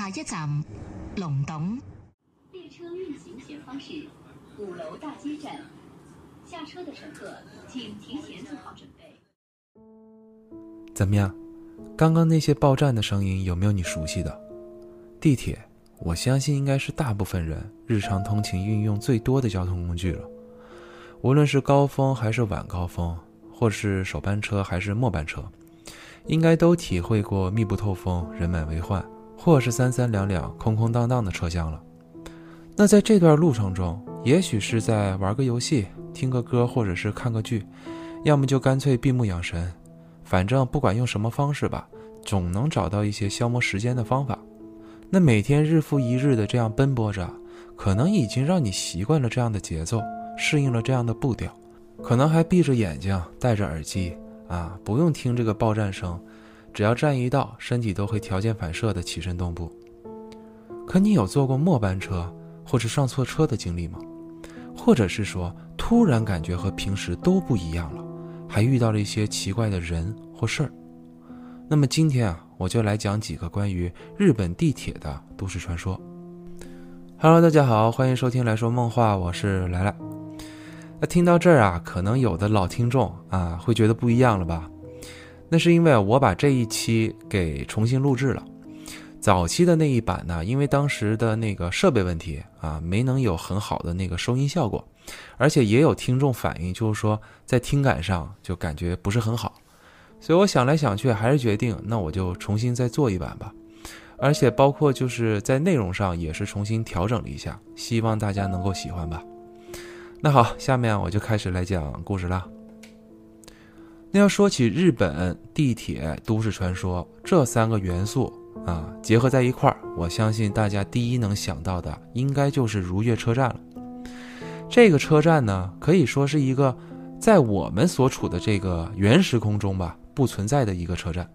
下一站，龙洞。列车运行前方是鼓楼大街站，下车的乘客请提前做好准备。怎么样？刚刚那些报站的声音有没有你熟悉的？地铁，我相信应该是大部分人日常通勤运用最多的交通工具了。无论是高峰还是晚高峰，或是首班车还是末班车，应该都体会过密不透风、人满为患，或是三三两两、空空荡荡的车厢了。那在这段路程中，也许是在玩个游戏、听个歌，或者是看个剧，要么就干脆闭目养神。反正不管用什么方式吧，总能找到一些消磨时间的方法。那每天日复一日的这样奔波着，可能已经让你习惯了这样的节奏，适应了这样的步调，可能还闭着眼睛戴着耳机啊，不用听这个报站声，只要站一到，身体都会条件反射的起身动步。可你有坐过末班车或者上错车的经历吗？或者是说突然感觉和平时都不一样了？还遇到了一些奇怪的人或事儿，那么今天啊，我就来讲几个关于日本地铁的都市传说。Hello，大家好，欢迎收听来说梦话，我是来来。那听到这儿啊，可能有的老听众啊会觉得不一样了吧？那是因为我把这一期给重新录制了。早期的那一版呢，因为当时的那个设备问题啊，没能有很好的那个收音效果。而且也有听众反映，就是说在听感上就感觉不是很好，所以我想来想去，还是决定那我就重新再做一版吧。而且包括就是在内容上也是重新调整了一下，希望大家能够喜欢吧。那好，下面我就开始来讲故事啦。那要说起日本地铁都市传说这三个元素啊，结合在一块儿，我相信大家第一能想到的应该就是如月车站了。这个车站呢，可以说是一个在我们所处的这个原时空中吧不存在的一个车站，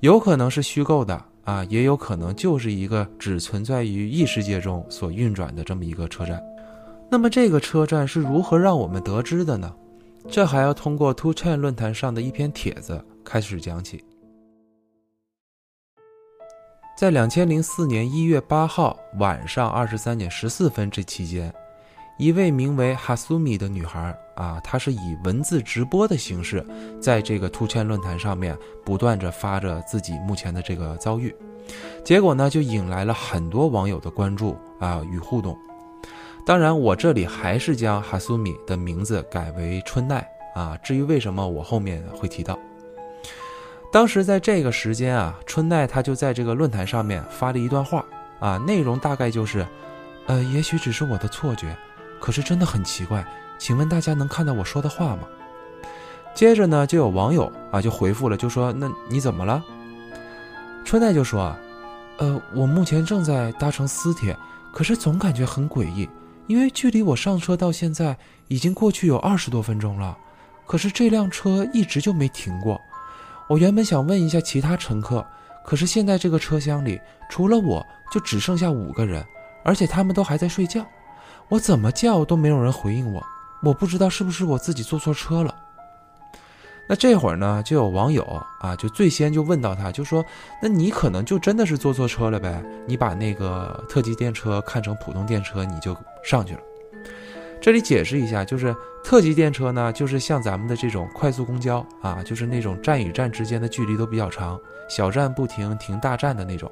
有可能是虚构的啊，也有可能就是一个只存在于异世界中所运转的这么一个车站。那么这个车站是如何让我们得知的呢？这还要通过 Two Chain 论坛上的一篇帖子开始讲起。在两千零四年一月八号晚上二十三点十四分这期间。一位名为哈苏米的女孩啊，她是以文字直播的形式，在这个突圈论坛上面不断着发着自己目前的这个遭遇，结果呢就引来了很多网友的关注啊与互动。当然，我这里还是将哈苏米的名字改为春奈啊。至于为什么，我后面会提到。当时在这个时间啊，春奈她就在这个论坛上面发了一段话啊，内容大概就是，呃，也许只是我的错觉。可是真的很奇怪，请问大家能看到我说的话吗？接着呢，就有网友啊就回复了，就说：“那你怎么了？”春奈就说啊：“呃，我目前正在搭乘私铁，可是总感觉很诡异，因为距离我上车到现在已经过去有二十多分钟了，可是这辆车一直就没停过。我原本想问一下其他乘客，可是现在这个车厢里除了我就只剩下五个人，而且他们都还在睡觉。”我怎么叫都没有人回应我，我不知道是不是我自己坐错车了。那这会儿呢，就有网友啊，就最先就问到他，就说：“那你可能就真的是坐错车了呗？你把那个特急电车看成普通电车，你就上去了。”这里解释一下，就是特急电车呢，就是像咱们的这种快速公交啊，就是那种站与站之间的距离都比较长，小站不停，停大站的那种。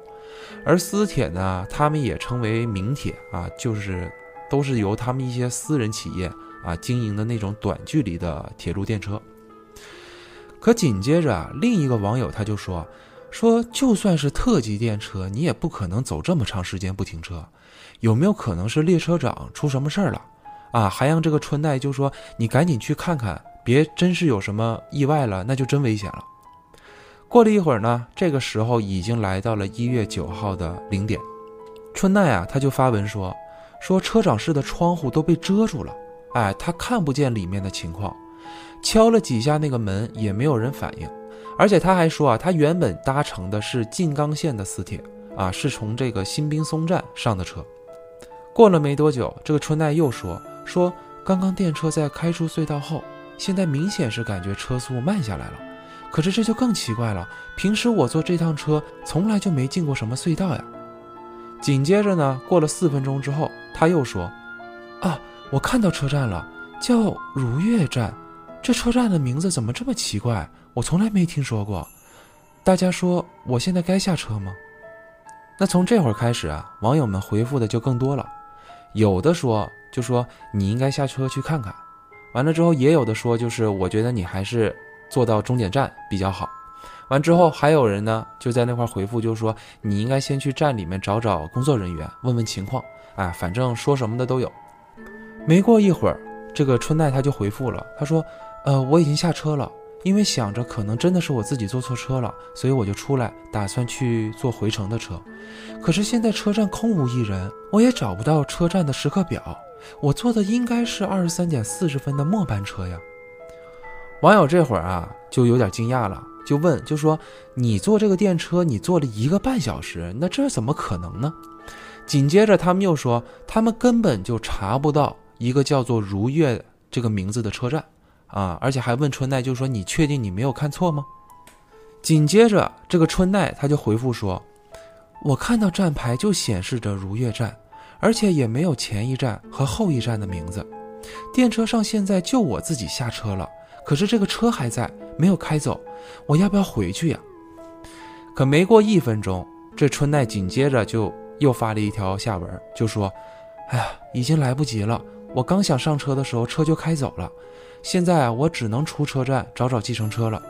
而私铁呢，他们也称为名铁啊，就是。都是由他们一些私人企业啊经营的那种短距离的铁路电车。可紧接着啊，另一个网友他就说：“说就算是特级电车，你也不可能走这么长时间不停车，有没有可能是列车长出什么事儿了？啊，还让这个春奈就说你赶紧去看看，别真是有什么意外了，那就真危险了。”过了一会儿呢，这个时候已经来到了一月九号的零点，春奈啊他就发文说。说车长室的窗户都被遮住了，哎，他看不见里面的情况，敲了几下那个门也没有人反应，而且他还说啊，他原本搭乘的是静冈线的私铁，啊，是从这个新兵松站上的车。过了没多久，这个春奈又说说刚刚电车在开出隧道后，现在明显是感觉车速慢下来了，可是这就更奇怪了，平时我坐这趟车从来就没进过什么隧道呀。紧接着呢，过了四分钟之后，他又说：“啊，我看到车站了，叫如月站。这车站的名字怎么这么奇怪？我从来没听说过。大家说我现在该下车吗？”那从这会儿开始啊，网友们回复的就更多了，有的说就说你应该下车去看看，完了之后也有的说就是我觉得你还是坐到终点站比较好。完之后，还有人呢，就在那块回复，就是说你应该先去站里面找找工作人员，问问情况。哎，反正说什么的都有。没过一会儿，这个春奈他就回复了，他说：“呃，我已经下车了，因为想着可能真的是我自己坐错车了，所以我就出来，打算去坐回程的车。可是现在车站空无一人，我也找不到车站的时刻表，我坐的应该是二十三点四十分的末班车呀。”网友这会儿啊，就有点惊讶了。就问，就说你坐这个电车，你坐了一个半小时，那这怎么可能呢？紧接着他们又说，他们根本就查不到一个叫做如月这个名字的车站啊，而且还问春奈，就说你确定你没有看错吗？紧接着这个春奈他就回复说，我看到站牌就显示着如月站，而且也没有前一站和后一站的名字，电车上现在就我自己下车了。可是这个车还在，没有开走，我要不要回去呀？可没过一分钟，这春奈紧接着就又发了一条下文，就说：“哎呀，已经来不及了，我刚想上车的时候，车就开走了。现在啊，我只能出车站找找计程车了。”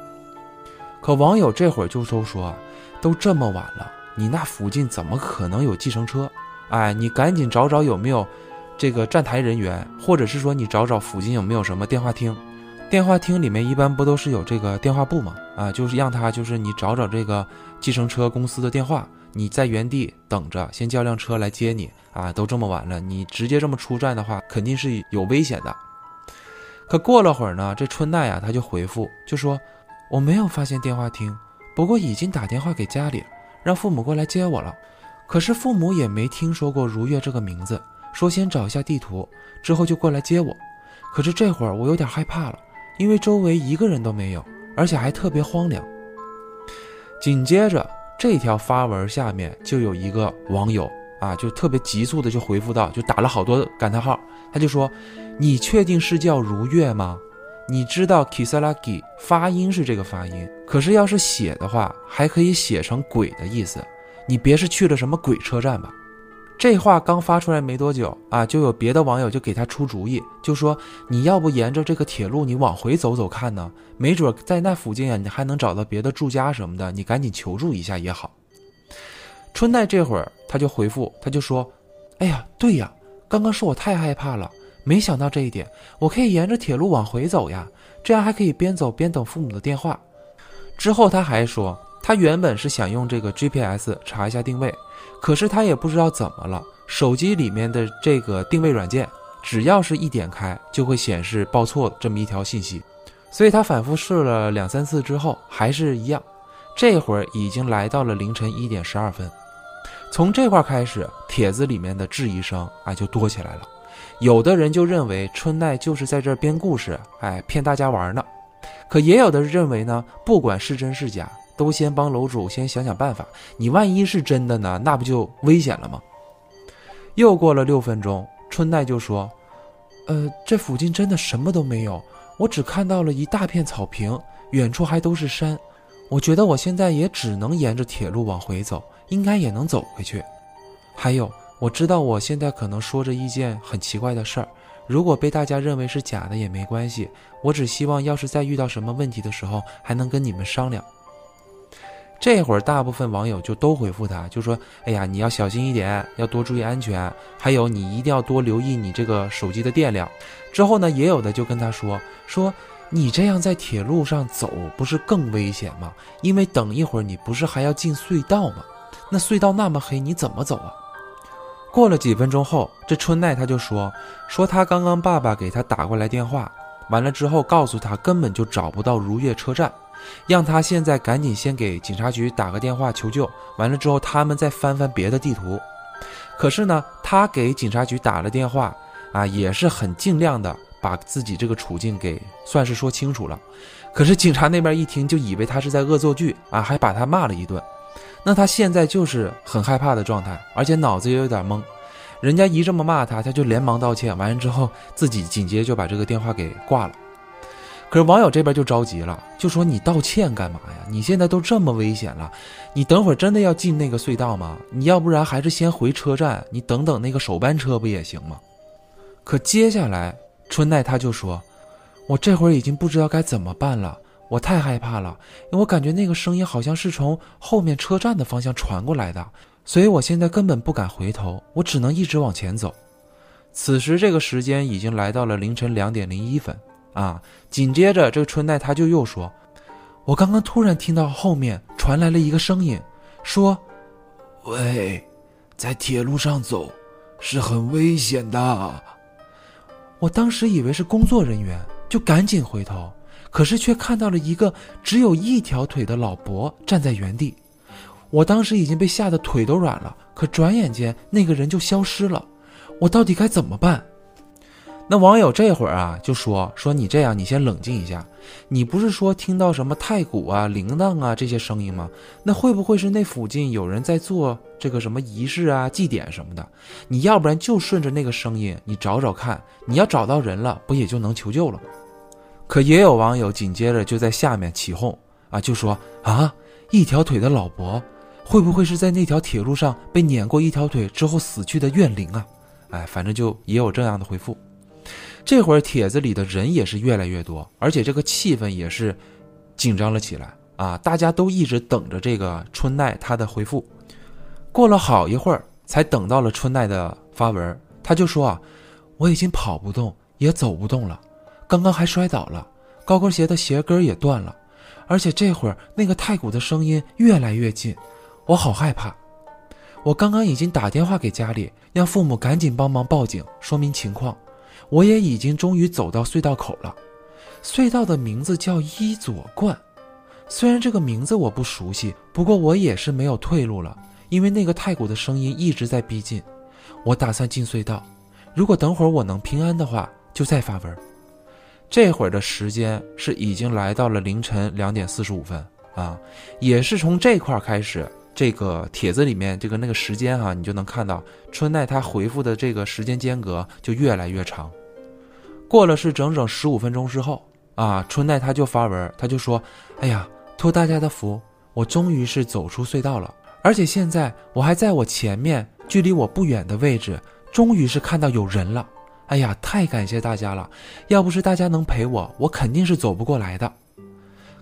可网友这会儿就都说：“都这么晚了，你那附近怎么可能有计程车？哎，你赶紧找找有没有这个站台人员，或者是说你找找附近有没有什么电话厅。”电话厅里面一般不都是有这个电话簿吗？啊，就是让他就是你找找这个计程车公司的电话，你在原地等着，先叫辆车来接你啊。都这么晚了，你直接这么出站的话，肯定是有危险的。可过了会儿呢，这春奈啊，他就回复就说我没有发现电话亭，不过已经打电话给家里，让父母过来接我了。可是父母也没听说过如月这个名字，说先找一下地图，之后就过来接我。可是这会儿我有点害怕了。因为周围一个人都没有，而且还特别荒凉。紧接着这条发文下面就有一个网友啊，就特别急促的就回复到，就打了好多感叹号。他就说：“你确定是叫如月吗？你知道 Kisaragi 发音是这个发音，可是要是写的话，还可以写成鬼的意思。你别是去了什么鬼车站吧？”这话刚发出来没多久啊，就有别的网友就给他出主意，就说你要不沿着这个铁路，你往回走走看呢？没准在那附近啊，你还能找到别的住家什么的，你赶紧求助一下也好。春奈这会儿他就回复，他就说：“哎呀，对呀，刚刚是我太害怕了，没想到这一点，我可以沿着铁路往回走呀，这样还可以边走边等父母的电话。”之后他还说，他原本是想用这个 GPS 查一下定位。可是他也不知道怎么了，手机里面的这个定位软件，只要是一点开，就会显示报错这么一条信息。所以他反复试了两三次之后，还是一样。这会儿已经来到了凌晨一点十二分。从这块开始，帖子里面的质疑声啊就多起来了。有的人就认为春奈就是在这编故事，哎，骗大家玩呢。可也有的认为呢，不管是真是假。都先帮楼主先想想办法，你万一是真的呢？那不就危险了吗？又过了六分钟，春奈就说：“呃，这附近真的什么都没有，我只看到了一大片草坪，远处还都是山。我觉得我现在也只能沿着铁路往回走，应该也能走回去。还有，我知道我现在可能说着一件很奇怪的事儿，如果被大家认为是假的也没关系。我只希望，要是再遇到什么问题的时候，还能跟你们商量。”这会儿，大部分网友就都回复他，就说：“哎呀，你要小心一点，要多注意安全。还有，你一定要多留意你这个手机的电量。”之后呢，也有的就跟他说：“说你这样在铁路上走，不是更危险吗？因为等一会儿你不是还要进隧道吗？那隧道那么黑，你怎么走啊？”过了几分钟后，这春奈他就说：“说他刚刚爸爸给他打过来电话，完了之后告诉他根本就找不到如月车站。”让他现在赶紧先给警察局打个电话求救，完了之后他们再翻翻别的地图。可是呢，他给警察局打了电话啊，也是很尽量的把自己这个处境给算是说清楚了。可是警察那边一听就以为他是在恶作剧啊，还把他骂了一顿。那他现在就是很害怕的状态，而且脑子也有点懵。人家一这么骂他，他就连忙道歉，完了之后自己紧接着就把这个电话给挂了。可是网友这边就着急了，就说你道歉干嘛呀？你现在都这么危险了，你等会儿真的要进那个隧道吗？你要不然还是先回车站，你等等那个首班车不也行吗？可接下来春奈他就说，我这会儿已经不知道该怎么办了，我太害怕了，因为我感觉那个声音好像是从后面车站的方向传过来的，所以我现在根本不敢回头，我只能一直往前走。此时这个时间已经来到了凌晨两点零一分。啊！紧接着，这个春奈他就又说：“我刚刚突然听到后面传来了一个声音，说：‘喂，在铁路上走是很危险的。’我当时以为是工作人员，就赶紧回头，可是却看到了一个只有一条腿的老伯站在原地。我当时已经被吓得腿都软了，可转眼间那个人就消失了。我到底该怎么办？”那网友这会儿啊就说说你这样，你先冷静一下。你不是说听到什么太鼓啊、铃铛啊这些声音吗？那会不会是那附近有人在做这个什么仪式啊、祭典什么的？你要不然就顺着那个声音，你找找看。你要找到人了，不也就能求救了吗？可也有网友紧接着就在下面起哄啊，就说啊，一条腿的老伯，会不会是在那条铁路上被碾过一条腿之后死去的怨灵啊？哎，反正就也有这样的回复。这会儿帖子里的人也是越来越多，而且这个气氛也是紧张了起来啊！大家都一直等着这个春奈他的回复。过了好一会儿，才等到了春奈的发文，他就说啊，我已经跑不动，也走不动了，刚刚还摔倒了，高跟鞋的鞋跟也断了，而且这会儿那个太鼓的声音越来越近，我好害怕。我刚刚已经打电话给家里，让父母赶紧帮忙报警，说明情况。我也已经终于走到隧道口了，隧道的名字叫伊佐冠。虽然这个名字我不熟悉，不过我也是没有退路了，因为那个太鼓的声音一直在逼近。我打算进隧道，如果等会儿我能平安的话，就再发文。这会儿的时间是已经来到了凌晨两点四十五分啊，也是从这块开始。这个帖子里面这个那个时间哈，你就能看到春奈他回复的这个时间间隔就越来越长。过了是整整十五分钟之后啊，春奈他就发文，他就说：“哎呀，托大家的福，我终于是走出隧道了，而且现在我还在我前面距离我不远的位置，终于是看到有人了。哎呀，太感谢大家了！要不是大家能陪我，我肯定是走不过来的。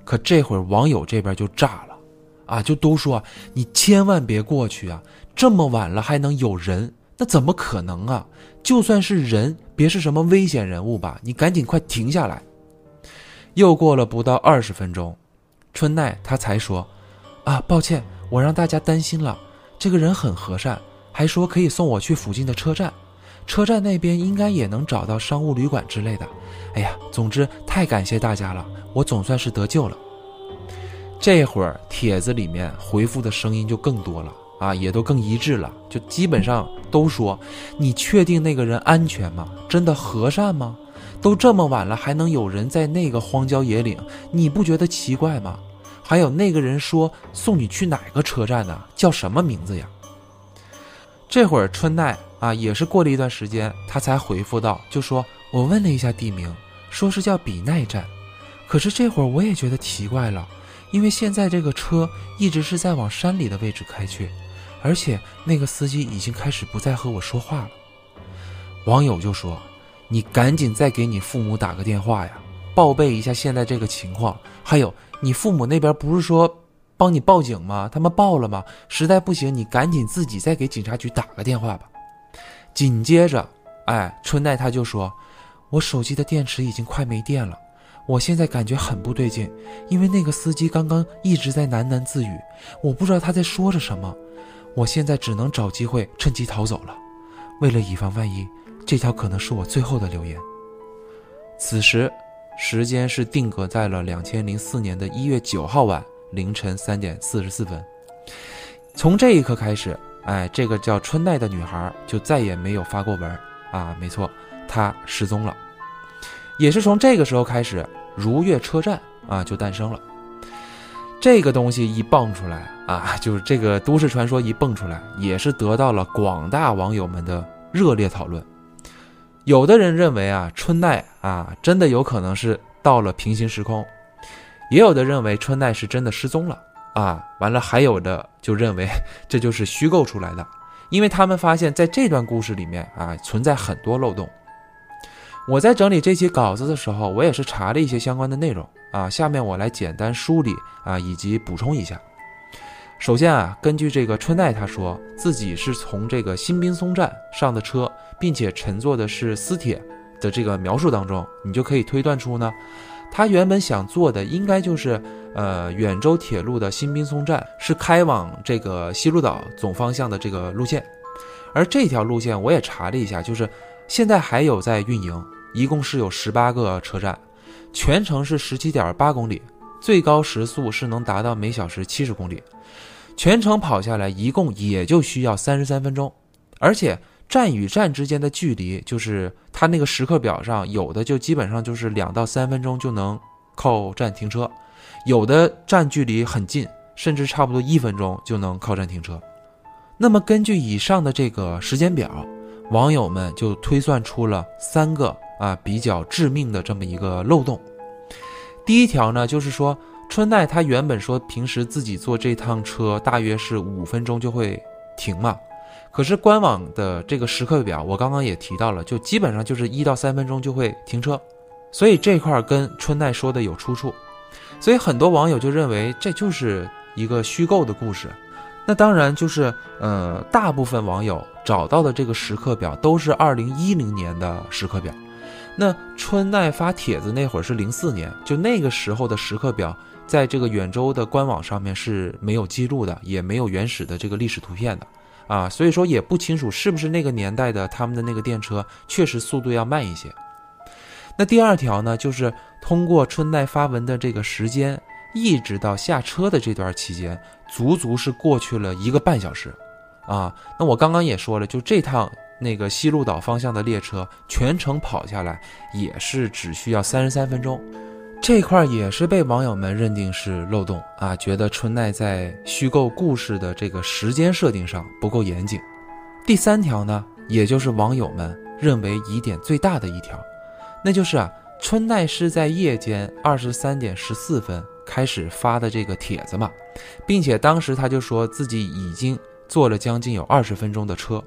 可这会儿网友这边就炸了。”啊，就都说你千万别过去啊！这么晚了还能有人？那怎么可能啊？就算是人，别是什么危险人物吧？你赶紧快停下来！又过了不到二十分钟，春奈他才说：“啊，抱歉，我让大家担心了。这个人很和善，还说可以送我去附近的车站，车站那边应该也能找到商务旅馆之类的。哎呀，总之太感谢大家了，我总算是得救了。”这会儿帖子里面回复的声音就更多了啊，也都更一致了，就基本上都说：“你确定那个人安全吗？真的和善吗？都这么晚了，还能有人在那个荒郊野岭，你不觉得奇怪吗？”还有那个人说送你去哪个车站呢？叫什么名字呀？这会儿春奈啊，也是过了一段时间，他才回复到，就说：“我问了一下地名，说是叫比奈站，可是这会儿我也觉得奇怪了。”因为现在这个车一直是在往山里的位置开去，而且那个司机已经开始不再和我说话了。网友就说：“你赶紧再给你父母打个电话呀，报备一下现在这个情况。还有，你父母那边不是说帮你报警吗？他们报了吗？实在不行，你赶紧自己再给警察局打个电话吧。”紧接着，哎，春奈他就说：“我手机的电池已经快没电了。”我现在感觉很不对劲，因为那个司机刚刚一直在喃喃自语，我不知道他在说着什么。我现在只能找机会趁机逃走了。为了以防万一，这条可能是我最后的留言。此时，时间是定格在了两千零四年的一月九号晚凌晨三点四十四分。从这一刻开始，哎，这个叫春奈的女孩就再也没有发过文啊，没错，她失踪了。也是从这个时候开始。如月车站啊，就诞生了。这个东西一蹦出来啊，就是这个都市传说一蹦出来，也是得到了广大网友们的热烈讨论。有的人认为啊，春奈啊真的有可能是到了平行时空，也有的认为春奈是真的失踪了啊。完了，还有的就认为 这就是虚构出来的，因为他们发现在这段故事里面啊存在很多漏洞。我在整理这期稿子的时候，我也是查了一些相关的内容啊。下面我来简单梳理啊，以及补充一下。首先啊，根据这个春奈他说自己是从这个新滨松站上的车，并且乘坐的是私铁的这个描述当中，你就可以推断出呢，他原本想做的应该就是呃远州铁路的新滨松站，是开往这个西鹿岛总方向的这个路线。而这条路线我也查了一下，就是现在还有在运营。一共是有十八个车站，全程是十七点八公里，最高时速是能达到每小时七十公里，全程跑下来一共也就需要三十三分钟，而且站与站之间的距离，就是它那个时刻表上有的就基本上就是两到三分钟就能靠站停车，有的站距离很近，甚至差不多一分钟就能靠站停车。那么根据以上的这个时间表，网友们就推算出了三个。啊，比较致命的这么一个漏洞。第一条呢，就是说春奈他原本说平时自己坐这趟车大约是五分钟就会停嘛，可是官网的这个时刻表我刚刚也提到了，就基本上就是一到三分钟就会停车，所以这块跟春奈说的有出处，所以很多网友就认为这就是一个虚构的故事。那当然就是呃，大部分网友找到的这个时刻表都是二零一零年的时刻表。那春奈发帖子那会儿是零四年，就那个时候的时刻表，在这个远州的官网上面是没有记录的，也没有原始的这个历史图片的，啊，所以说也不清楚是不是那个年代的他们的那个电车确实速度要慢一些。那第二条呢，就是通过春奈发文的这个时间，一直到下车的这段期间，足足是过去了一个半小时，啊，那我刚刚也说了，就这趟。那个西路岛方向的列车全程跑下来也是只需要三十三分钟，这块也是被网友们认定是漏洞啊，觉得春奈在虚构故事的这个时间设定上不够严谨。第三条呢，也就是网友们认为疑点最大的一条，那就是啊，春奈是在夜间二十三点十四分开始发的这个帖子嘛，并且当时他就说自己已经坐了将近有二十分钟的车。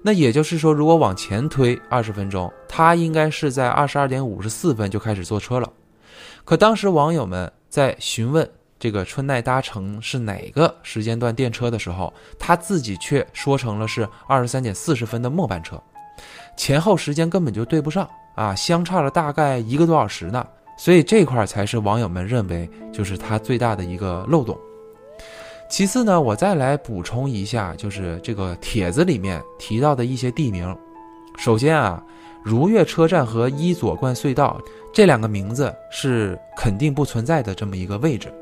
那也就是说，如果往前推二十分钟，他应该是在二十二点五十四分就开始坐车了。可当时网友们在询问这个春奈搭乘是哪个时间段电车的时候，他自己却说成了是二十三点四十分的末班车，前后时间根本就对不上啊，相差了大概一个多小时呢。所以这块才是网友们认为就是他最大的一个漏洞。其次呢，我再来补充一下，就是这个帖子里面提到的一些地名。首先啊，如月车站和伊佐贯隧道这两个名字是肯定不存在的这么一个位置。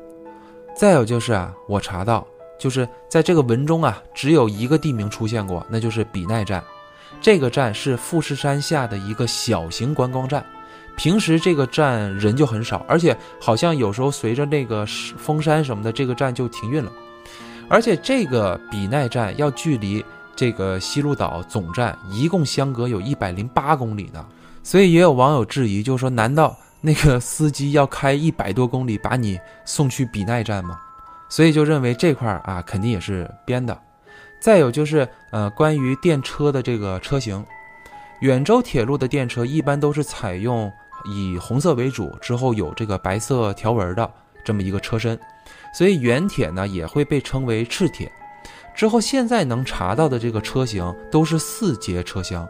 再有就是啊，我查到就是在这个文中啊，只有一个地名出现过，那就是比奈站。这个站是富士山下的一个小型观光站，平时这个站人就很少，而且好像有时候随着那个封山什么的，这个站就停运了。而且这个比奈站要距离这个西路岛总站一共相隔有一百零八公里呢，所以也有网友质疑，就是说难道那个司机要开一百多公里把你送去比奈站吗？所以就认为这块儿啊肯定也是编的。再有就是呃关于电车的这个车型，远州铁路的电车一般都是采用以红色为主，之后有这个白色条纹的这么一个车身。所以原铁呢也会被称为赤铁，之后现在能查到的这个车型都是四节车厢，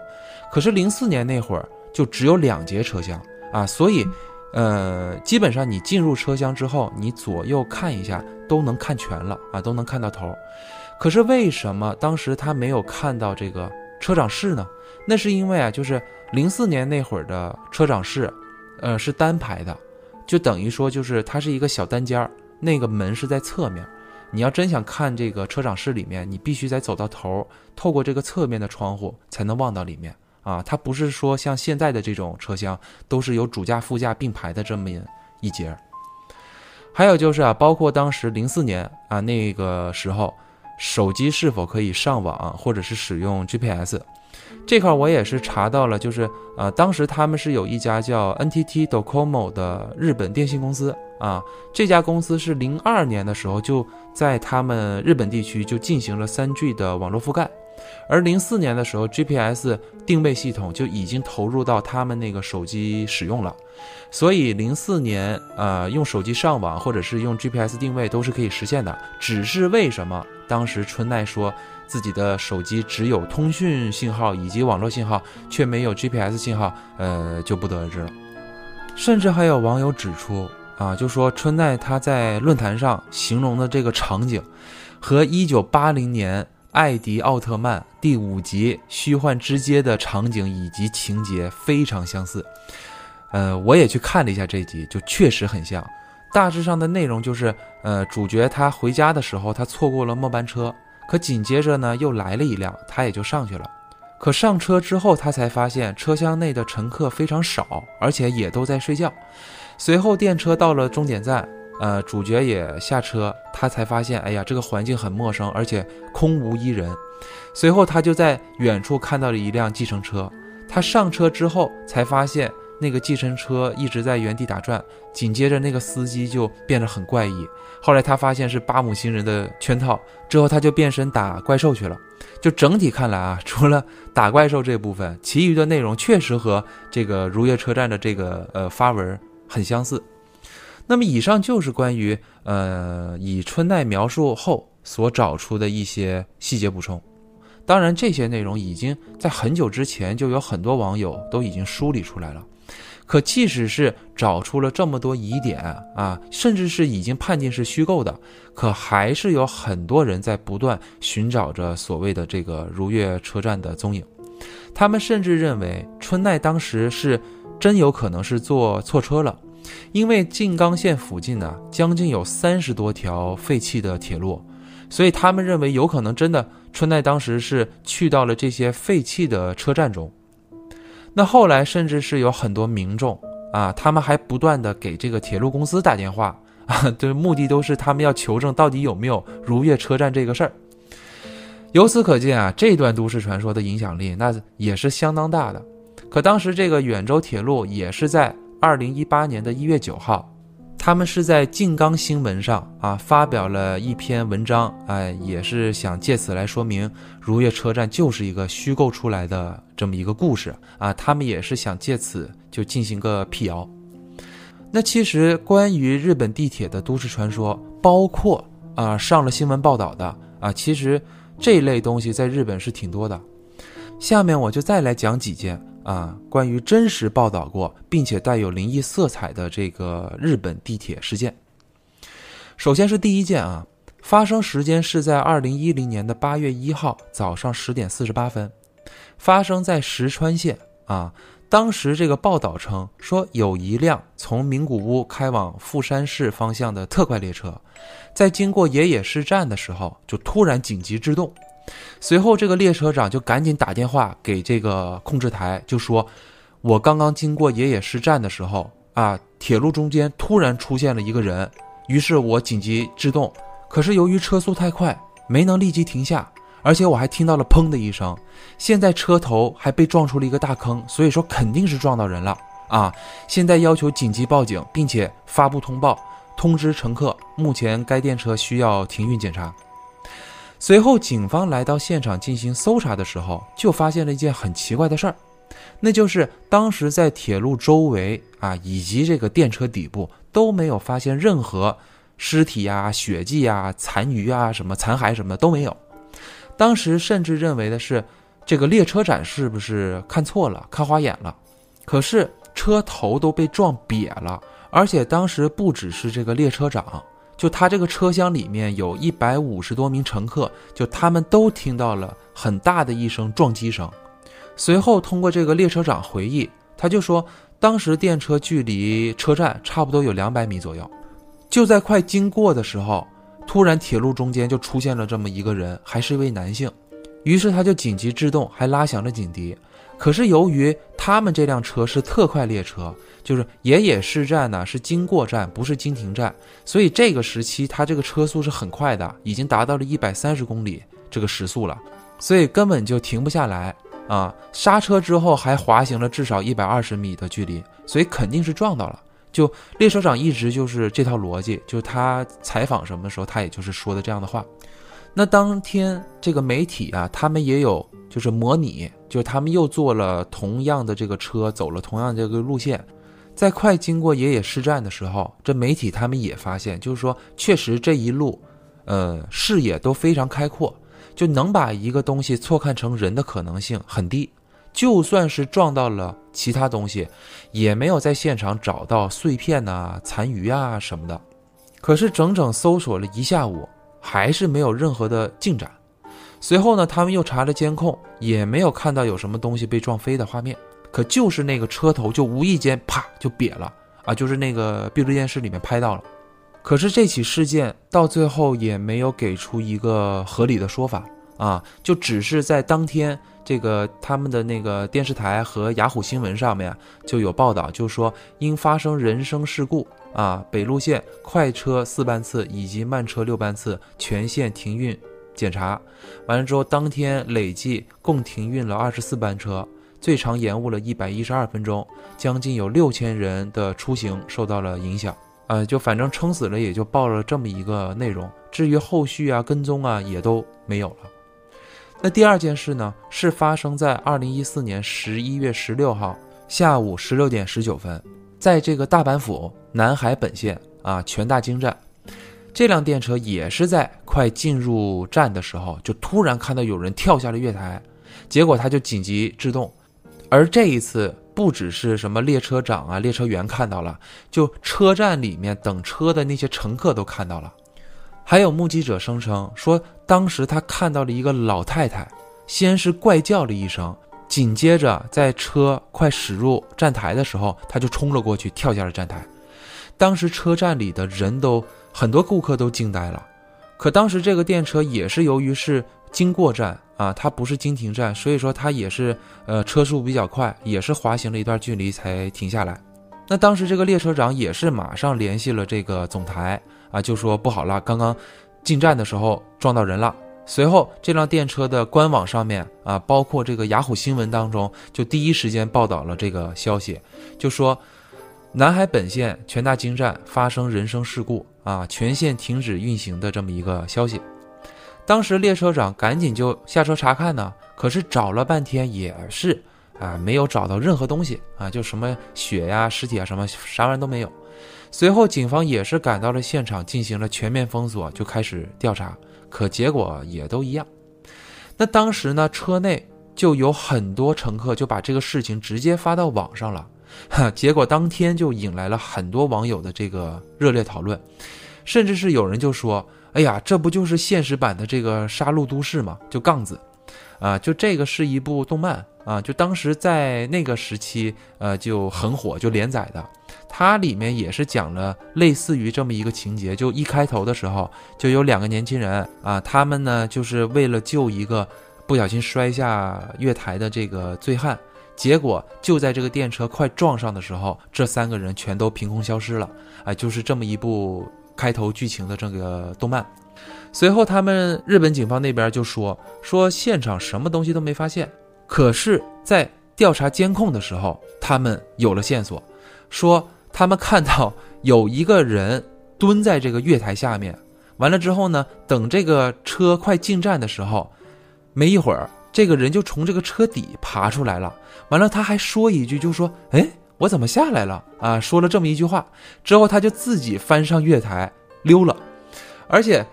可是零四年那会儿就只有两节车厢啊，所以，呃，基本上你进入车厢之后，你左右看一下都能看全了啊，都能看到头。可是为什么当时他没有看到这个车长室呢？那是因为啊，就是零四年那会儿的车长室，呃，是单排的，就等于说就是它是一个小单间儿。那个门是在侧面，你要真想看这个车长室里面，你必须得走到头，透过这个侧面的窗户才能望到里面啊。它不是说像现在的这种车厢都是有主驾副驾并排的这么一一节。还有就是啊，包括当时零四年啊那个时候，手机是否可以上网或者是使用 GPS，这块我也是查到了，就是呃，当时他们是有一家叫 NTT Docomo 的日本电信公司啊，这家公司是零二年的时候就在他们日本地区就进行了三 G 的网络覆盖。而零四年的时候，GPS 定位系统就已经投入到他们那个手机使用了，所以零四年，呃，用手机上网或者是用 GPS 定位都是可以实现的。只是为什么当时春奈说自己的手机只有通讯信号以及网络信号，却没有 GPS 信号，呃，就不得而知了。甚至还有网友指出，啊，就说春奈他在论坛上形容的这个场景，和一九八零年。艾迪奥特曼第五集虚幻之街的场景以及情节非常相似，呃，我也去看了一下这集，就确实很像。大致上的内容就是，呃，主角他回家的时候，他错过了末班车，可紧接着呢又来了一辆，他也就上去了。可上车之后，他才发现车厢内的乘客非常少，而且也都在睡觉。随后电车到了终点站。呃，主角也下车，他才发现，哎呀，这个环境很陌生，而且空无一人。随后，他就在远处看到了一辆计程车。他上车之后，才发现那个计程车一直在原地打转。紧接着，那个司机就变得很怪异。后来，他发现是八姆星人的圈套，之后他就变身打怪兽去了。就整体看来啊，除了打怪兽这部分，其余的内容确实和这个如月车站的这个呃发文很相似。那么以上就是关于呃以春奈描述后所找出的一些细节补充，当然这些内容已经在很久之前就有很多网友都已经梳理出来了，可即使是找出了这么多疑点啊，甚至是已经判定是虚构的，可还是有很多人在不断寻找着所谓的这个如月车站的踪影，他们甚至认为春奈当时是真有可能是坐错车了。因为静冈县附近呢，将近有三十多条废弃的铁路，所以他们认为有可能真的春奈当时是去到了这些废弃的车站中。那后来甚至是有很多民众啊，他们还不断的给这个铁路公司打电话啊，的 目的都是他们要求证到底有没有如月车站这个事儿。由此可见啊，这段都市传说的影响力那也是相当大的。可当时这个远州铁路也是在。二零一八年的一月九号，他们是在静冈新闻上啊发表了一篇文章，哎，也是想借此来说明如月车站就是一个虚构出来的这么一个故事啊。他们也是想借此就进行个辟谣。那其实关于日本地铁的都市传说，包括啊上了新闻报道的啊，其实这类东西在日本是挺多的。下面我就再来讲几件。啊，关于真实报道过并且带有灵异色彩的这个日本地铁事件，首先是第一件啊，发生时间是在二零一零年的八月一号早上十点四十八分，发生在石川县啊。当时这个报道称说，有一辆从名古屋开往富山市方向的特快列车，在经过野野市站的时候，就突然紧急制动。随后，这个列车长就赶紧打电话给这个控制台，就说：“我刚刚经过野野市站的时候啊，铁路中间突然出现了一个人，于是我紧急制动，可是由于车速太快，没能立即停下，而且我还听到了砰的一声，现在车头还被撞出了一个大坑，所以说肯定是撞到人了啊！现在要求紧急报警，并且发布通报，通知乘客，目前该电车需要停运检查。”随后，警方来到现场进行搜查的时候，就发现了一件很奇怪的事儿，那就是当时在铁路周围啊，以及这个电车底部都没有发现任何尸体呀、血迹呀、残余啊、什么残骸什么的都没有。当时甚至认为的是，这个列车长是不是看错了、看花眼了？可是车头都被撞瘪了，而且当时不只是这个列车长。就他这个车厢里面有一百五十多名乘客，就他们都听到了很大的一声撞击声。随后通过这个列车长回忆，他就说，当时电车距离车站差不多有两百米左右，就在快经过的时候，突然铁路中间就出现了这么一个人，还是一位男性。于是他就紧急制动，还拉响了警笛。可是由于他们这辆车是特快列车，就是野野市站呢是经过站，不是经停站，所以这个时期它这个车速是很快的，已经达到了一百三十公里这个时速了，所以根本就停不下来啊！刹车之后还滑行了至少一百二十米的距离，所以肯定是撞到了。就列车长一直就是这套逻辑，就是他采访什么的时候，他也就是说的这样的话。那当天这个媒体啊，他们也有就是模拟，就是他们又坐了同样的这个车，走了同样这个路线，在快经过野野市站的时候，这媒体他们也发现，就是说确实这一路，呃，视野都非常开阔，就能把一个东西错看成人的可能性很低。就算是撞到了其他东西，也没有在现场找到碎片呐、残余啊什么的。可是整整搜索了一下午。还是没有任何的进展。随后呢，他们又查了监控，也没有看到有什么东西被撞飞的画面。可就是那个车头就无意间啪就瘪了啊，就是那个闭路电视里面拍到了。可是这起事件到最后也没有给出一个合理的说法啊，就只是在当天这个他们的那个电视台和雅虎新闻上面就有报道，就说因发生人生事故。啊，北路线快车四班次以及慢车六班次全线停运检查，完了之后，当天累计共停运了二十四班车，最长延误了一百一十二分钟，将近有六千人的出行受到了影响。啊，就反正撑死了也就报了这么一个内容，至于后续啊跟踪啊也都没有了。那第二件事呢，是发生在二零一四年十一月十六号下午十六点十九分。在这个大阪府南海本线啊，全大京站，这辆电车也是在快进入站的时候，就突然看到有人跳下了月台，结果他就紧急制动。而这一次，不只是什么列车长啊、列车员看到了，就车站里面等车的那些乘客都看到了。还有目击者声称说，当时他看到了一个老太太，先是怪叫了一声。紧接着，在车快驶入站台的时候，他就冲了过去，跳下了站台。当时车站里的人都很多，顾客都惊呆了。可当时这个电车也是由于是经过站啊，它不是经停站，所以说它也是呃车速比较快，也是滑行了一段距离才停下来。那当时这个列车长也是马上联系了这个总台啊，就说不好了，刚刚进站的时候撞到人了。随后，这辆电车的官网上面啊，包括这个雅虎新闻当中，就第一时间报道了这个消息，就说南海本线全大京站发生人身事故啊，全线停止运行的这么一个消息。当时列车长赶紧就下车查看呢，可是找了半天也是啊，没有找到任何东西啊，就什么血呀、尸体啊，什么啥玩意都没有。随后，警方也是赶到了现场，进行了全面封锁，就开始调查。可结果也都一样。那当时呢，车内就有很多乘客就把这个事情直接发到网上了，哈，结果当天就引来了很多网友的这个热烈讨论，甚至是有人就说：“哎呀，这不就是现实版的这个《杀戮都市》吗？就杠子，啊，就这个是一部动漫啊，就当时在那个时期，呃，就很火，就连载的。”它里面也是讲了类似于这么一个情节，就一开头的时候就有两个年轻人啊，他们呢就是为了救一个不小心摔下月台的这个醉汉，结果就在这个电车快撞上的时候，这三个人全都凭空消失了，啊，就是这么一部开头剧情的这个动漫。随后他们日本警方那边就说说现场什么东西都没发现，可是，在调查监控的时候，他们有了线索，说。他们看到有一个人蹲在这个月台下面，完了之后呢，等这个车快进站的时候，没一会儿，这个人就从这个车底爬出来了。完了，他还说一句，就说：“哎，我怎么下来了？”啊，说了这么一句话之后，他就自己翻上月台溜了。而且，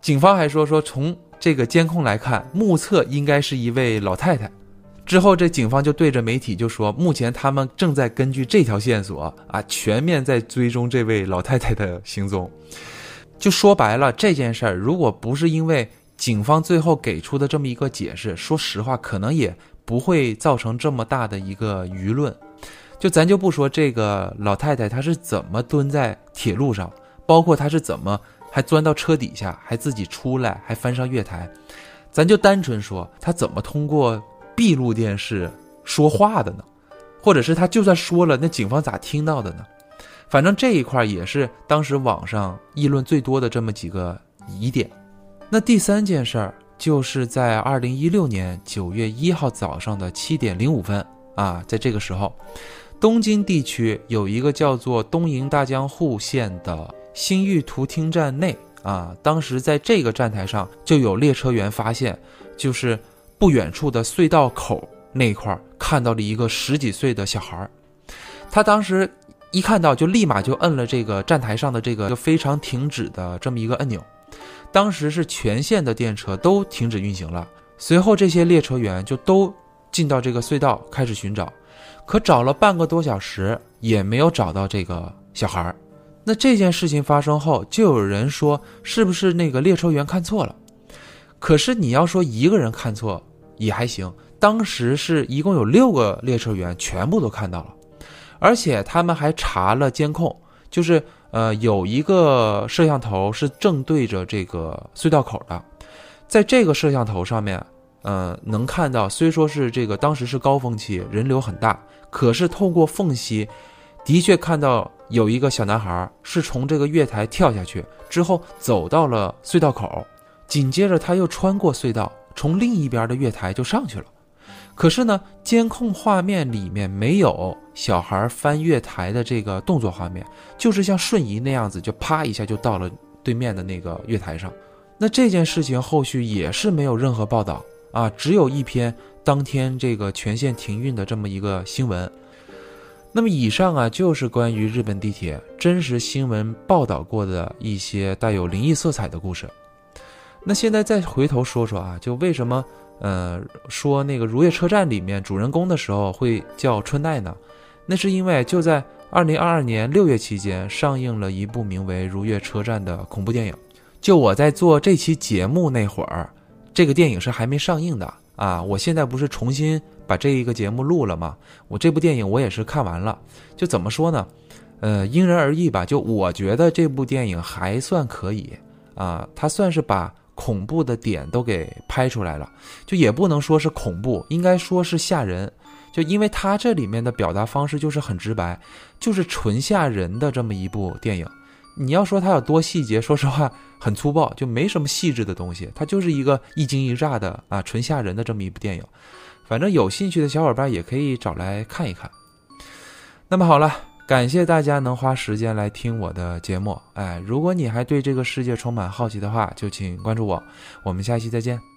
警方还说说从这个监控来看，目测应该是一位老太太。之后，这警方就对着媒体就说：“目前他们正在根据这条线索啊，全面在追踪这位老太太的行踪。”就说白了，这件事儿如果不是因为警方最后给出的这么一个解释，说实话，可能也不会造成这么大的一个舆论。就咱就不说这个老太太她是怎么蹲在铁路上，包括她是怎么还钻到车底下，还自己出来，还翻上月台。咱就单纯说，他怎么通过闭路电视说话的呢？或者是他就算说了，那警方咋听到的呢？反正这一块也是当时网上议论最多的这么几个疑点。那第三件事儿，就是在二零一六年九月一号早上的七点零五分啊，在这个时候，东京地区有一个叫做东营大江户线的新玉图厅站内啊，当时在这个站台上就有列车员发现，就是不远处的隧道口那块看到了一个十几岁的小孩儿，他当时。一看到就立马就摁了这个站台上的这个就非常停止的这么一个按钮，当时是全线的电车都停止运行了。随后这些列车员就都进到这个隧道开始寻找，可找了半个多小时也没有找到这个小孩儿。那这件事情发生后，就有人说是不是那个列车员看错了？可是你要说一个人看错也还行，当时是一共有六个列车员全部都看到了。而且他们还查了监控，就是呃有一个摄像头是正对着这个隧道口的，在这个摄像头上面，呃能看到，虽说是这个当时是高峰期，人流很大，可是透过缝隙，的确看到有一个小男孩是从这个月台跳下去之后走到了隧道口，紧接着他又穿过隧道，从另一边的月台就上去了。可是呢，监控画面里面没有小孩翻月台的这个动作画面，就是像瞬移那样子，就啪一下就到了对面的那个月台上。那这件事情后续也是没有任何报道啊，只有一篇当天这个全线停运的这么一个新闻。那么以上啊，就是关于日本地铁真实新闻报道过的一些带有灵异色彩的故事。那现在再回头说说啊，就为什么？呃，说那个如月车站里面主人公的时候会叫春奈呢？那是因为就在二零二二年六月期间上映了一部名为《如月车站》的恐怖电影。就我在做这期节目那会儿，这个电影是还没上映的啊。我现在不是重新把这一个节目录了吗？我这部电影我也是看完了。就怎么说呢？呃，因人而异吧。就我觉得这部电影还算可以啊，它算是把。恐怖的点都给拍出来了，就也不能说是恐怖，应该说是吓人。就因为它这里面的表达方式就是很直白，就是纯吓人的这么一部电影。你要说它有多细节，说实话很粗暴，就没什么细致的东西。它就是一个一惊一乍的啊，纯吓人的这么一部电影。反正有兴趣的小伙伴也可以找来看一看。那么好了。感谢大家能花时间来听我的节目，哎，如果你还对这个世界充满好奇的话，就请关注我，我们下期再见。